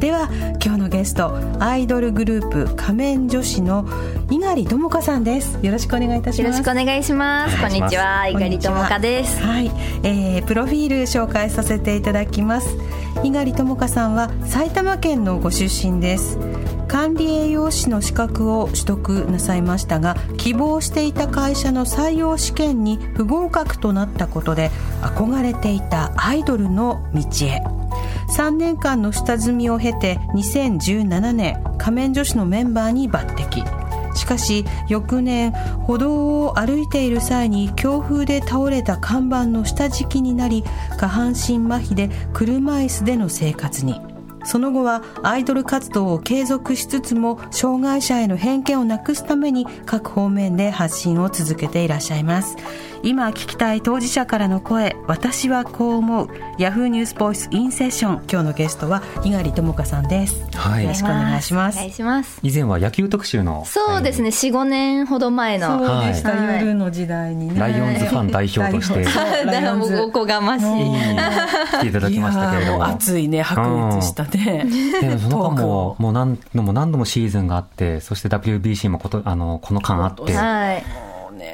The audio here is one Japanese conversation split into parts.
では今日のゲストアイドルグループ仮面女子の猪狩智香さんです。よろしくお願いいたします。よろしくお願いします。こんにちは。猪狩智香です。はい、えー、プロフィール紹介させていただきます。猪狩智香さんは埼玉県のご出身です。管理栄養士の資格を取得なさいましたが希望していた会社の採用試験に不合格となったことで憧れていたアイドルの道へ3年間の下積みを経て2017年仮面女子のメンバーに抜擢。しかし翌年歩道を歩いている際に強風で倒れた看板の下敷きになり下半身麻痺で車椅子での生活に。その後はアイドル活動を継続しつつも障害者への偏見をなくすために各方面で発信を続けていらっしゃいます。今聞きたい当事者からの声私はこう思う。ヤフーニュースボイスインセッション。今日のゲストは猪狩智香さんです、はい。よろしくお願いします。お願いします。以前は野球特集の。そうですね。45年ほど前の。そうでした、はい。夜の時代にね。ライオンズファン代表として。だライオンズからもうおこがましい。来ていただきましたけれども。熱いね。白熱したね、で。その間ももう何度も何度もシーズンがあってそして WBC もことあのこの間あってはい。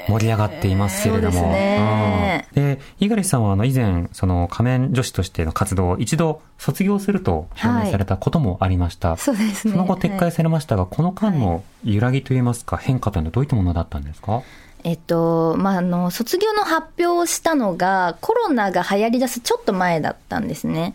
盛り上がっていますけれども、ね。うん。で猪狩さんはあの以前その仮面女子としての活動を一度卒業すると表明されたこともありました、そうですね。その後撤はい回されましたが、この間の揺らぎといいますか変化というのはどういったものだったんですか？えっと、まあ、あの、卒業の発表をしたのが、コロナが流行り出すちょっと前だったんですね。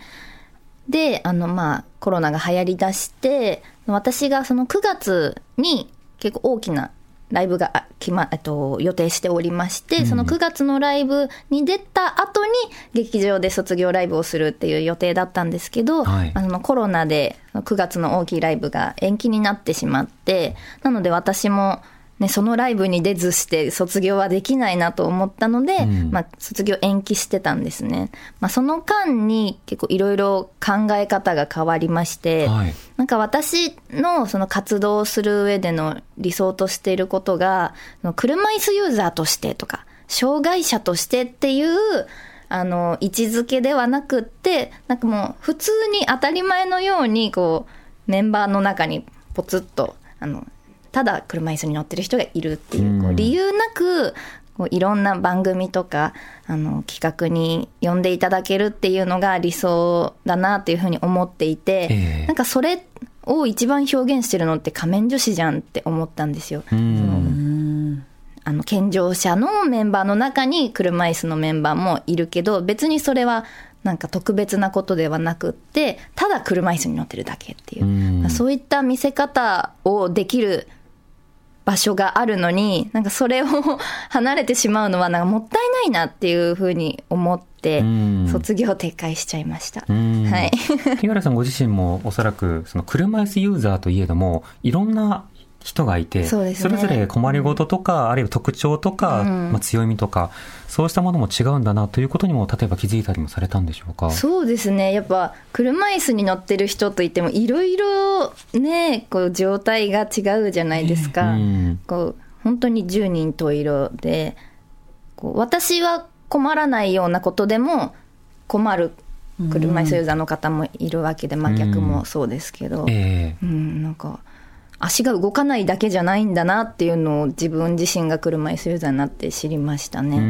で、あの、まあ、コロナが流行り出して、私がその9月に結構大きなライブが、あ決ま、えっと、予定しておりまして、その9月のライブに出た後に、劇場で卒業ライブをするっていう予定だったんですけど、はい。あの、コロナで9月の大きいライブが延期になってしまって、なので私も、ね、そのライブに出ずして卒業はできないなと思ったので、うんまあ、卒業延期してたんですね。まあ、その間に結構いろいろ考え方が変わりまして、はいなんか私のその活動をする上での理想としていることが、車椅子ユーザーとしてとか、障害者としてっていう、あの、位置づけではなくって、なんかもう普通に当たり前のように、こう、メンバーの中にポツッと、あの、ただ車椅子に乗ってる人がいるっていう、こううん理由なく、こういろんな番組とか、あの、企画に呼んでいただけるっていうのが理想だなっていうふうに思っていて、ええなんかそれを一番表現してるのって仮面女子じゃんって思ったんですよ。うんあの、健常者のメンバーの中に車椅子のメンバーもいるけど、別にそれはなんか特別なことではなくって、ただ車椅子に乗ってるだけっていう。うんそういった見せ方をできる場所があるのに、なんかそれを 離れてしまうのはなんかもったいないなっていうふうに思ってうん、卒業撤回しちゃいました。うんはい。日原さんご自身もおそらくその車椅子ユーザーといえどもいろんな人がいてそね。れぞれ困りごととか、あるいは特徴とか、うん。まあ、強みとかそうしたものも違うんだなということにも例えば気づいたりもされたんでしょうか？そうですね。やっぱ、車椅子に乗ってる人といっても、いろいろね、こう、状態が違うじゃないですか。うん。こう、本当に十人十色で、こう私は困らないようなことでも困る車椅子ユーザーの方もいるわけで、まあ逆もそうですけど、ええ。うん、なんか、足が動かないだけじゃないんだなっていうのを自分自身が車椅子ユーザーになって知りましたね。うん。う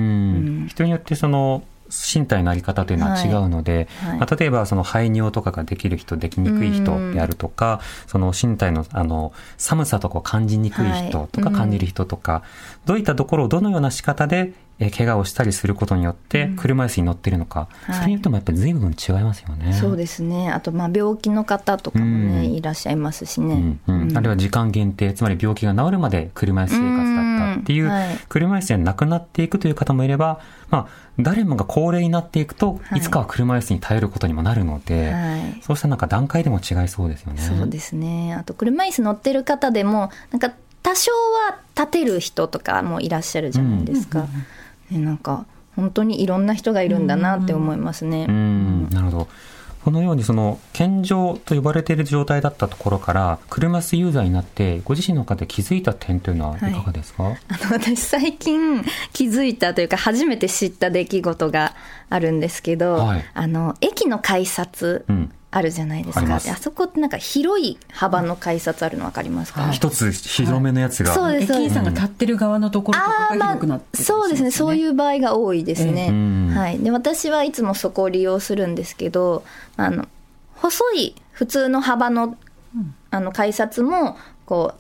ん。人によってその身体のあり方というのは違うので、はいはいまあ、例えばその排尿とかができる人できにくい人であるとか、その身体のあの寒さとかを感じにくい人とかはい。感じる人とか、どういったところをどのような仕方でえー怪我をしたりすることによって車椅子に乗ってるのか、はいそれによってもやっぱり随分違いますよね。そうですね。あと、まあ、病気の方とかもね、うんいらっしゃいますしねうん。うんあるいは時間限定、つまり病気が治るまで車椅子生活だったっていう、うんはい車椅子で亡くなっていくという方もいれば、まあ、誰もが高齢になっていくと、はいいつかは車椅子に頼ることにもなるので、はい。そうしたなんか段階でも違いそうですよね。そうですね。あと、車椅子乗ってる方でも、なんか、多少は立てる人とかもいらっしゃるじゃないですか。ね、なんか、本当にいろんな人がいるんだなって思いますね。うん、なるほど。このようにその健常と呼ばれている状態だったところから車椅子ユーザーになってご自身の中で気づいた点というのはいかがですか、あの私最近気づいたというか初めて知った出来事があるんですけど、はい。あの駅の改札うんあるじゃないですか、あそこってなんか広い幅の改札あるの分かりますか、一つ広めのやつが、そうです駅員さんが立ってる側のところとかが広くなってる、そうですね、そういう場合が多いですね。ええうんはい。で、私はいつもそこを利用するんですけど、あの、細い普通の幅の、あの、改札も、こ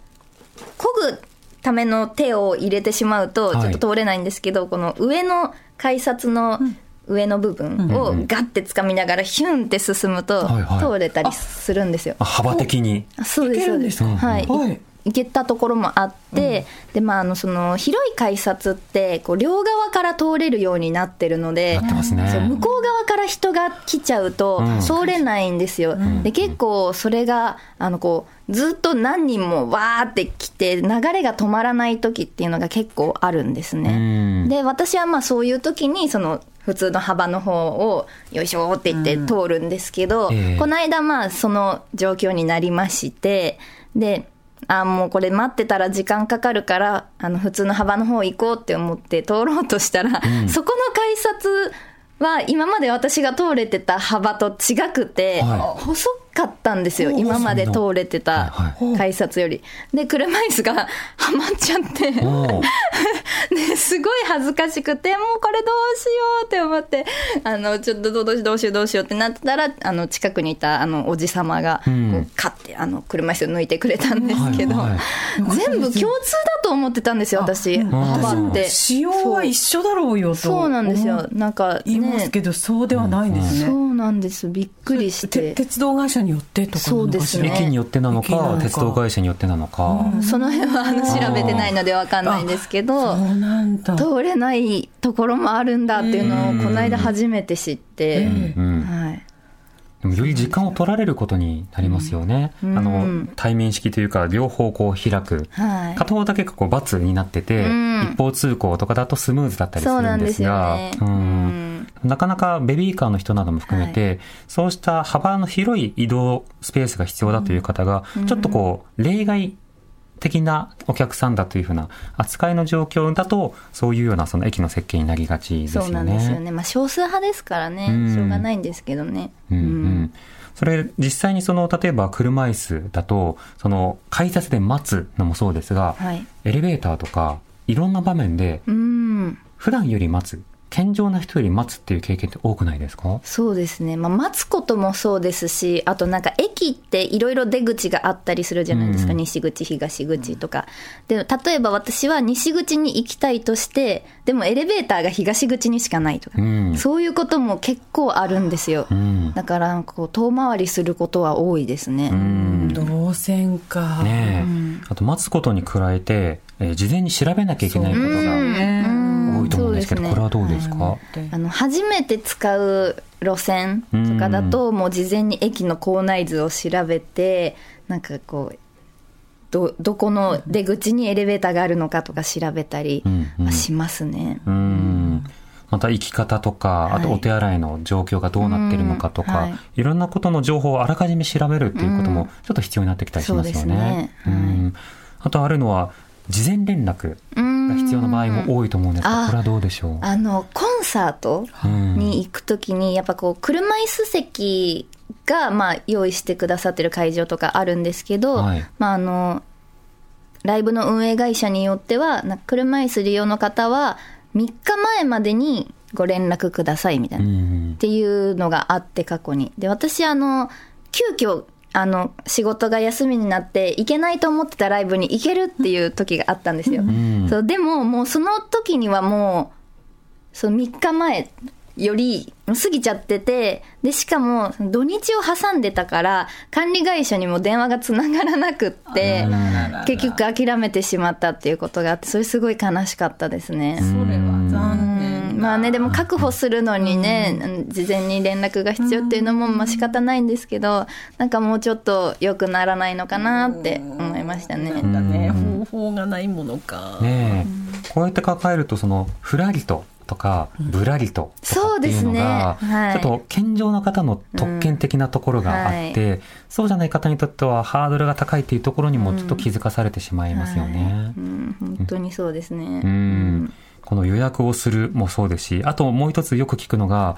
う、漕ぐための手を入れてしまうと、はい。ちょっと通れないんですけど、この上の改札の上の部分をガッて掴みながらヒュンって進むと通れたりするんですよ。あ幅的に。あそうです、いけるんですか？はい。はい。行けたところもあって、で、まあ、あの、その、広い改札って、こう、両側から通れるようになってるので、ね。そう向こう側から人が来ちゃうとうん、通れないんですよ。で、結構、それが、あの、こう、ずっと何人もわーって来て、流れが止まらない時っていうのが結構あるんですうね。ん。で、私はまあ、そういう時に、その、普通の幅の方を、よいしょって言って通るんですけど、ええ。この間まあ、その状況になりまして、で、あもうこれ待ってたら時間かかるから、あの、普通の幅の方行こうって思って通ろうとしたら、そこの改札は今まで私が通れてた幅と違くて、はい。細かったんですよ。今まで通れてたはい改札より。で、車椅子が はまっちゃって、ですごい恥ずかしくて、もうこれどうしようって思って、あの、ちょっとどうしようどうしようどうしようってなってたら、あの、近くにいたあの、おじさまが、こうんう、カッて、あの、車椅子を抜いてくれたんですけど、はいはい全部共通だと思ってたんですよ、私。幅って。仕様は一緒だろうよとそうなんですよ。なんか言いますね、けど、そうではないんですね、そうなんです。びっくりして。鉄道会社によってとかなのかしら？そうですね。駅によってなのか駅なのか鉄道会社によってなのか、その辺はあの調べてないのでわかんないんですけど、そうなんだ。通れないところもあるんだっていうのをこの間初めて知って、うん。はい。でもより時間を取られることになりますよね、うん。あの対面式というか両方こう開く、はい。片方だけがこう×になってて、うん。一方通行とかだとスムーズだったりすそうるなんんですよですがね。うん。うんなかなかベビーカーの人なども含めて、そうした幅の広い移動スペースが必要だという方が、ちょっとこう、例外的なお客さんだというふうな扱いの状況だと、そういうようなその駅の設計になりがちですよね。そうなんですよね。まあ少数派ですからね、うんしょうがないんですけどね。うんうんそれ、実際にその、例えば車椅子だと、その、改札で待つのもそうですが、はい。エレベーターとか、いろんな場面で、うん。普段より待つ、健常な人より待つっていう経験って多くないですか？そうですね。まあ、待つこともそうですし、あとなんか駅っていろいろ出口があったりするじゃないですか。うん西口、東口とか。で、例えば私は西口に行きたいとして、でもエレベーターが東口にしかないとか、うんそういうことも結構あるんですよ。うん。だから、こう、遠回りすることは多いですね。うん。動線かねえ、あと待つことに加えて、えー事前に調べなきゃいけないことがですけど、ねこれはどうですか、あの初めて使う路線とかだと、もう事前に駅の構内図を調べて、なんかこう、ど、どこの出口にエレベーターがあるのかとか調べたりうんうん。はしますね。うん。また行き方とか、あとはいお手洗いの状況がどうなってるのかとか、うんはい。い、ろんなことの情報をあらかじめ調べるっていうこともちょっと必要になってきたりしますよね。そうですね。うん。あとあるのは、事前連絡。が必要な場合も多いと思うんですが、これはどうでしょう？あの、コンサートに行くときに、やっぱこう、車椅子席が、まあ、用意してくださってる会場とかあるんですけど、はい。まあ、あの、ライブの運営会社によっては、な車椅子利用の方は、3日前までにご連絡くださいみたいな。うん。っていうのがあって過去に。で、私あの、急遽、あの、仕事が休みになって行けないと思ってたライブに行けるっていう時があったんですよ。んそうでももうその時にはもう、その3日前より過ぎちゃってて、で、しかも土日を挟んでたから、管理会社にも電話がつながらなくって、結局諦めてしまったっていうことがあって、それすごい悲しかったですね。それは残まあね、でも確保するのにね、うん事前に連絡が必要っていうのもまあ仕方ないんですけど、なんかもうちょっと良くならないのかなって思いましたね。だね方法がないものか。ねえ、こうやって考えるとそのふらりととかぶらりととかっていうのがそうですね。はい。ちょっと健常な方の特権的なところがあって、そうじゃない方にとってはハードルが高いっていうところにもちょっと気づかされてしまいますよね。うん、本当にそうですね。うんこの予約をするもそうですしあともう一つよく聞くのが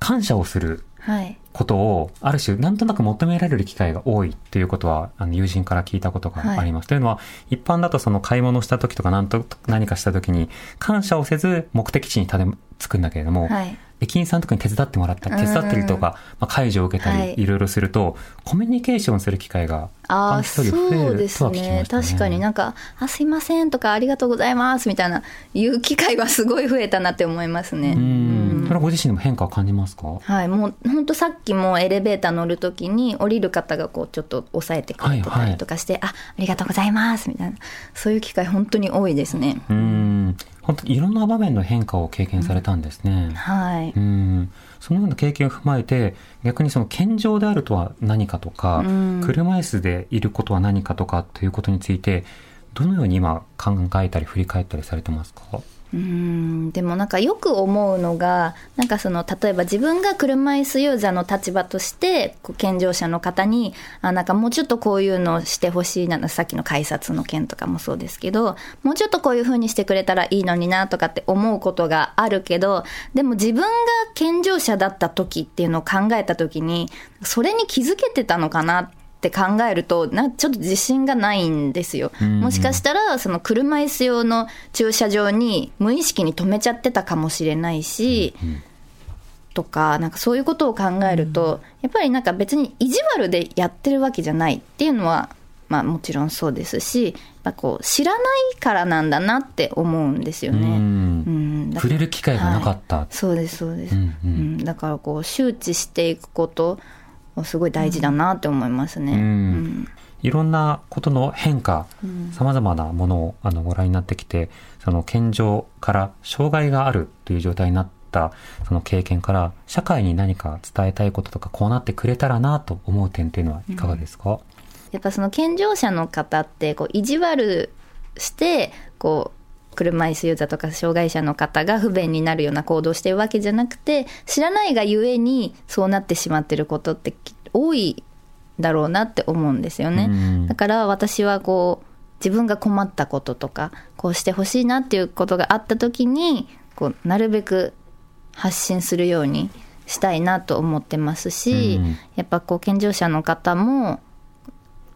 感謝をするはい。ことをある種なんとなく求められる機会が多いっていうことはあの友人から聞いたことがあります。というのは一般だとその買い物した時とか何と何かした時に感謝をせず目的地にたどり着くんだけれども、はい。駅員さんとかに手伝ってもらったり手伝ったりとか、まあ、介助を受けたり、はい。いろいろするとコミュニケーションする機会がああ、そうるですとは聞きまね。したね。確かになんか、あ、すいませんとか、ありがとうございますみたいな、いう機会はすごい増えたなって思いますね。うん、それはご自身でも変化を感じますか？はい、もう本当さっきもエレベーター乗るときに降りる方がこうちょっと押さえてくれてたりとかして、あありがとうございますみたいな。そういう機会本当に多いですね、うん本当にいろんな場面の変化を経験されたんですね。はい、うん。そのような経験を踏まえて逆にその健常であるとは何かとか、うん。車椅子でいることは何かとかということについてどのように今考えたり振り返ったりされてますか？うんでもなんかよく思うのがなんかその例えば自分が車椅子ユーザーの立場としてこう健常者の方にあなんかもうちょっとこういうのをしてほしいなさっきの改札の件とかもそうですけどもうちょっとこういう風にしてくれたらいいのになとかって思うことがあるけどでも自分が健常者だった時っていうのを考えた時にそれに気づけてたのかなってって考えると、なちょっと自信がないんですよ。もしかしたら、その車椅子用の駐車場に無意識に止めちゃってたかもしれないし、とか、なんかそういうことを考えると、やっぱりなんか別に意地悪でやってるわけじゃないっていうのは、まあもちろんそうですし、やっぱこう知らないからなんだなって思うんですよね。うん。触れる機会がなかった、はい。そうですそうです、ううん。んうん。だからこう周知していくことはすごい大事だなって思いますね、うん。いろんなことの変化、さまざまなものをあのご覧になってきて、その健常から障害があるという状態になったその経験から、社会に何か伝えたいこととか、こうなってくれたらなと思う点っていうのはいかがですか、やっぱその健常者の方ってこう意地悪してこう車椅子ユーザーとか障害者の方が不便になるような行動をしてるわけじゃなくて知らないがゆえにそうなってしまってることってき多いだろうなって思うんですよね。うんだから私はこう自分が困ったこととかこうしてほしいなっていうことがあった時にこうなるべく発信するようにしたいなと思ってますし、うんやっぱこう健常者の方も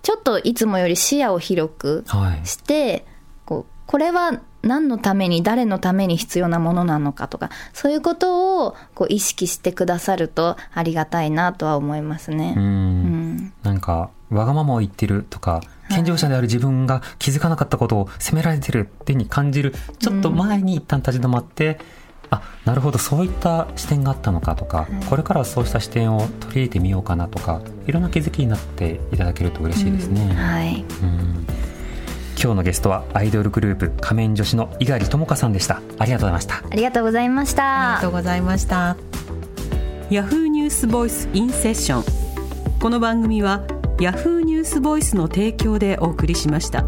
ちょっといつもより視野を広くはい。してこうこれは何のために誰のために必要なものなのかとかそういうことをこう意識してくださるとありがたいなとは思いますね。う。うんんなんか、わがままを言ってるとか、健常者である自分が気づかなかったことを責められてるっていうふうに感じる、ちょっと前に一旦立ち止まって、あ、なるほど、そういった視点があったのかとか、これからはそうした視点を取り入れてみようかなとか、いろんな気づきになっていただけると嬉しいですね。はいうん今日のゲストはアイドルグループ仮面女子の猪狩智香さんでした。ありがとうございました。ありがとうございました。ありがとうございましたヤフーニュースボイスインセッションこの番組はヤフーニュースボイスの提供でお送りしました